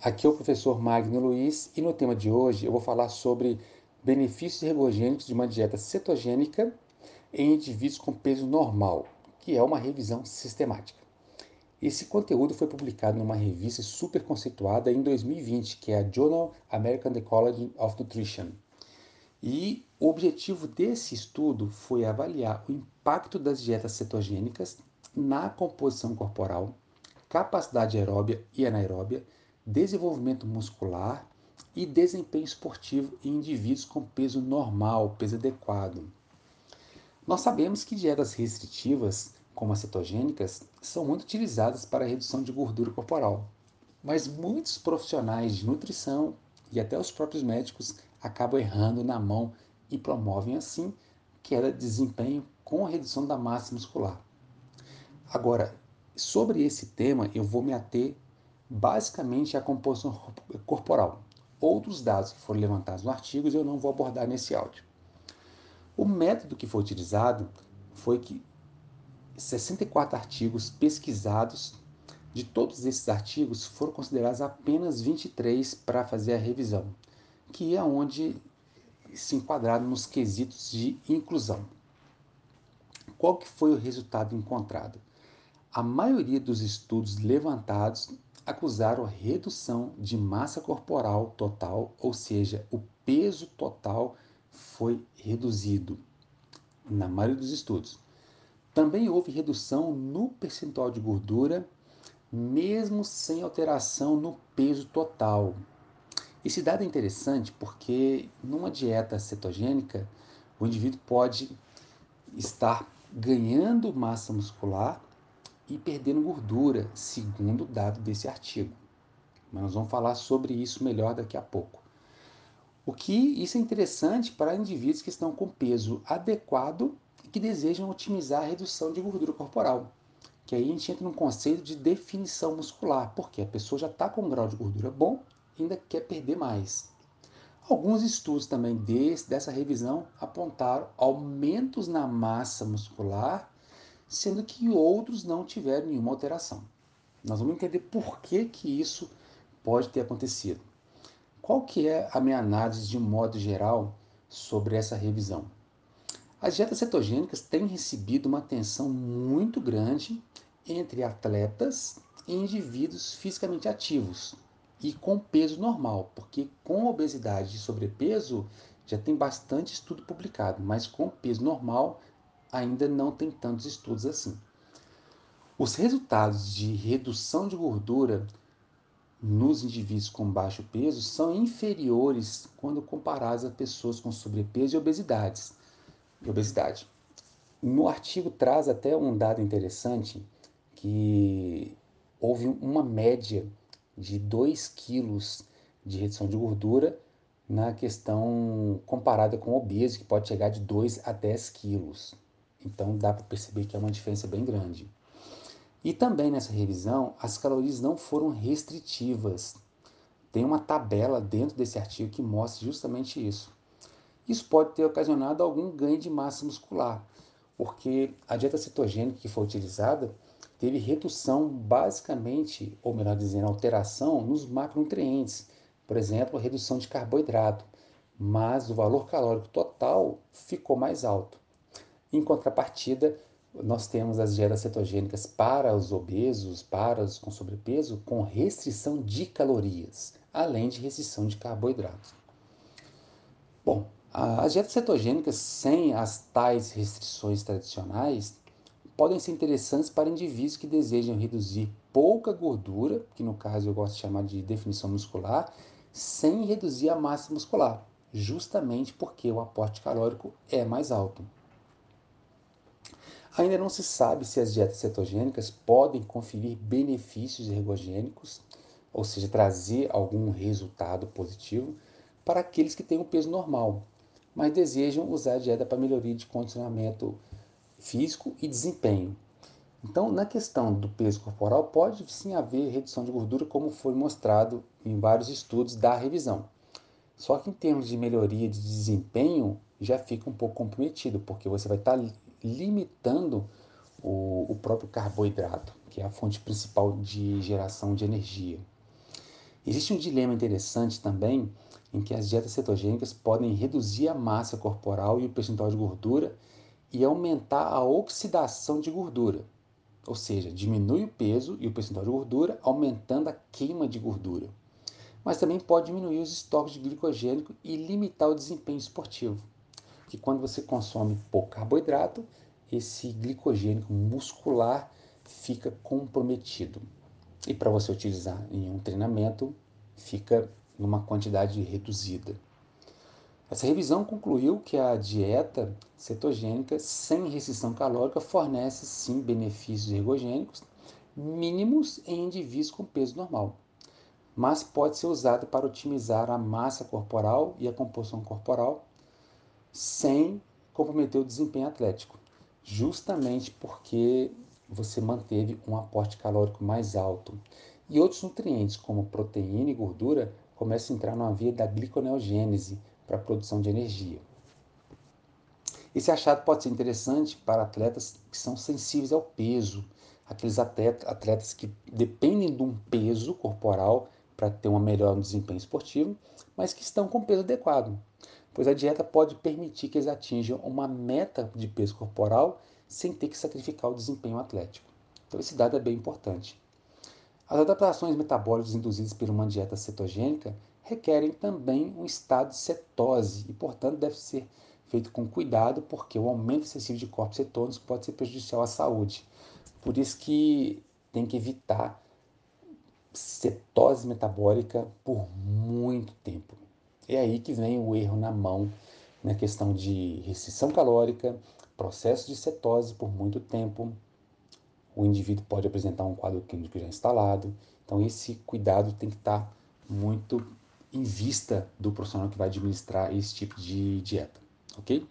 Aqui é o professor Magno Luiz e no tema de hoje eu vou falar sobre benefícios ergogênicos de uma dieta cetogênica em indivíduos com peso normal, que é uma revisão sistemática. Esse conteúdo foi publicado numa revista super conceituada em 2020, que é a Journal American College of Nutrition. E o objetivo desse estudo foi avaliar o impacto das dietas cetogênicas na composição corporal, capacidade aeróbia e anaeróbia desenvolvimento muscular e desempenho esportivo em indivíduos com peso normal, peso adequado. Nós sabemos que dietas restritivas, como as cetogênicas, são muito utilizadas para a redução de gordura corporal, mas muitos profissionais de nutrição e até os próprios médicos acabam errando na mão e promovem assim queda de desempenho com redução da massa muscular. Agora, sobre esse tema, eu vou me ater basicamente a composição corporal. Outros dados que foram levantados no artigo eu não vou abordar nesse áudio. O método que foi utilizado foi que 64 artigos pesquisados, de todos esses artigos foram considerados apenas 23 para fazer a revisão, que é onde se enquadraram nos quesitos de inclusão. Qual que foi o resultado encontrado? A maioria dos estudos levantados acusaram redução de massa corporal total, ou seja, o peso total foi reduzido na maioria dos estudos. Também houve redução no percentual de gordura, mesmo sem alteração no peso total. Esse dado é interessante porque numa dieta cetogênica, o indivíduo pode estar ganhando massa muscular e perdendo gordura, segundo o dado desse artigo. Mas nós vamos falar sobre isso melhor daqui a pouco. O que isso é interessante para indivíduos que estão com peso adequado e que desejam otimizar a redução de gordura corporal. Que aí a gente entra num conceito de definição muscular, porque a pessoa já está com um grau de gordura bom e ainda quer perder mais. Alguns estudos também desse, dessa revisão apontaram aumentos na massa muscular sendo que outros não tiveram nenhuma alteração. Nós vamos entender por que, que isso pode ter acontecido. Qual que é a minha análise de um modo geral sobre essa revisão? As dietas cetogênicas têm recebido uma atenção muito grande entre atletas e indivíduos fisicamente ativos e com peso normal, porque com obesidade e sobrepeso já tem bastante estudo publicado, mas com peso normal ainda não tem tantos estudos assim. Os resultados de redução de gordura nos indivíduos com baixo peso são inferiores quando comparados a pessoas com sobrepeso e obesidades. E obesidade. No artigo traz até um dado interessante que houve uma média de 2 quilos de redução de gordura na questão comparada com obeso, que pode chegar de 2 a 10 quilos. Então dá para perceber que é uma diferença bem grande. E também nessa revisão, as calorias não foram restritivas. Tem uma tabela dentro desse artigo que mostra justamente isso. Isso pode ter ocasionado algum ganho de massa muscular, porque a dieta cetogênica que foi utilizada teve redução basicamente, ou melhor dizendo, alteração nos macronutrientes, por exemplo, redução de carboidrato, mas o valor calórico total ficou mais alto. Em contrapartida, nós temos as dietas cetogênicas para os obesos, para os com sobrepeso, com restrição de calorias, além de restrição de carboidratos. Bom, as dietas cetogênicas sem as tais restrições tradicionais podem ser interessantes para indivíduos que desejam reduzir pouca gordura, que no caso eu gosto de chamar de definição muscular, sem reduzir a massa muscular, justamente porque o aporte calórico é mais alto. Ainda não se sabe se as dietas cetogênicas podem conferir benefícios ergogênicos, ou seja, trazer algum resultado positivo para aqueles que têm um peso normal, mas desejam usar a dieta para melhoria de condicionamento físico e desempenho. Então, na questão do peso corporal, pode sim haver redução de gordura, como foi mostrado em vários estudos da revisão. Só que em termos de melhoria de desempenho, já fica um pouco comprometido, porque você vai estar limitando o, o próprio carboidrato, que é a fonte principal de geração de energia. Existe um dilema interessante também em que as dietas cetogênicas podem reduzir a massa corporal e o percentual de gordura e aumentar a oxidação de gordura, ou seja, diminui o peso e o percentual de gordura, aumentando a queima de gordura. Mas também pode diminuir os estoques de glicogênico e limitar o desempenho esportivo. Que quando você consome pouco carboidrato, esse glicogênico muscular fica comprometido. E para você utilizar em um treinamento, fica numa quantidade reduzida. Essa revisão concluiu que a dieta cetogênica sem restrição calórica fornece sim benefícios ergogênicos mínimos em indivíduos com peso normal, mas pode ser usada para otimizar a massa corporal e a composição corporal sem comprometer o desempenho atlético, justamente porque você manteve um aporte calórico mais alto. E outros nutrientes, como proteína e gordura, começam a entrar numa via da gliconeogênese, para a produção de energia. Esse achado pode ser interessante para atletas que são sensíveis ao peso, aqueles atletas que dependem de um peso corporal para ter um melhor desempenho esportivo, mas que estão com peso adequado, pois a dieta pode permitir que eles atinjam uma meta de peso corporal sem ter que sacrificar o desempenho atlético. Então esse dado é bem importante. As adaptações metabólicas induzidas por uma dieta cetogênica requerem também um estado de cetose e, portanto, deve ser feito com cuidado, porque o aumento excessivo de corpos cetônicos pode ser prejudicial à saúde. Por isso que tem que evitar cetose metabólica por muito tempo. É aí que vem o erro na mão na questão de restrição calórica, processo de cetose por muito tempo. O indivíduo pode apresentar um quadro clínico já instalado. Então esse cuidado tem que estar muito em vista do profissional que vai administrar esse tipo de dieta, ok?